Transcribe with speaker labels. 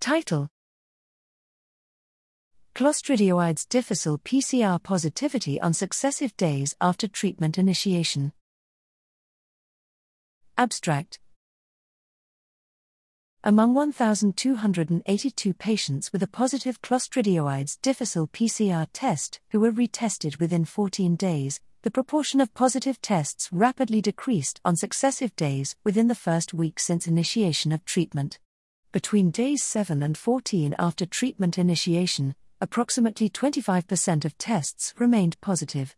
Speaker 1: Title Clostridioides difficile PCR positivity on successive days after treatment initiation. Abstract Among 1,282 patients with a positive Clostridioides difficile PCR test who were retested within 14 days, the proportion of positive tests rapidly decreased on successive days within the first week since initiation of treatment. Between days 7 and 14 after treatment initiation, approximately 25% of tests remained positive.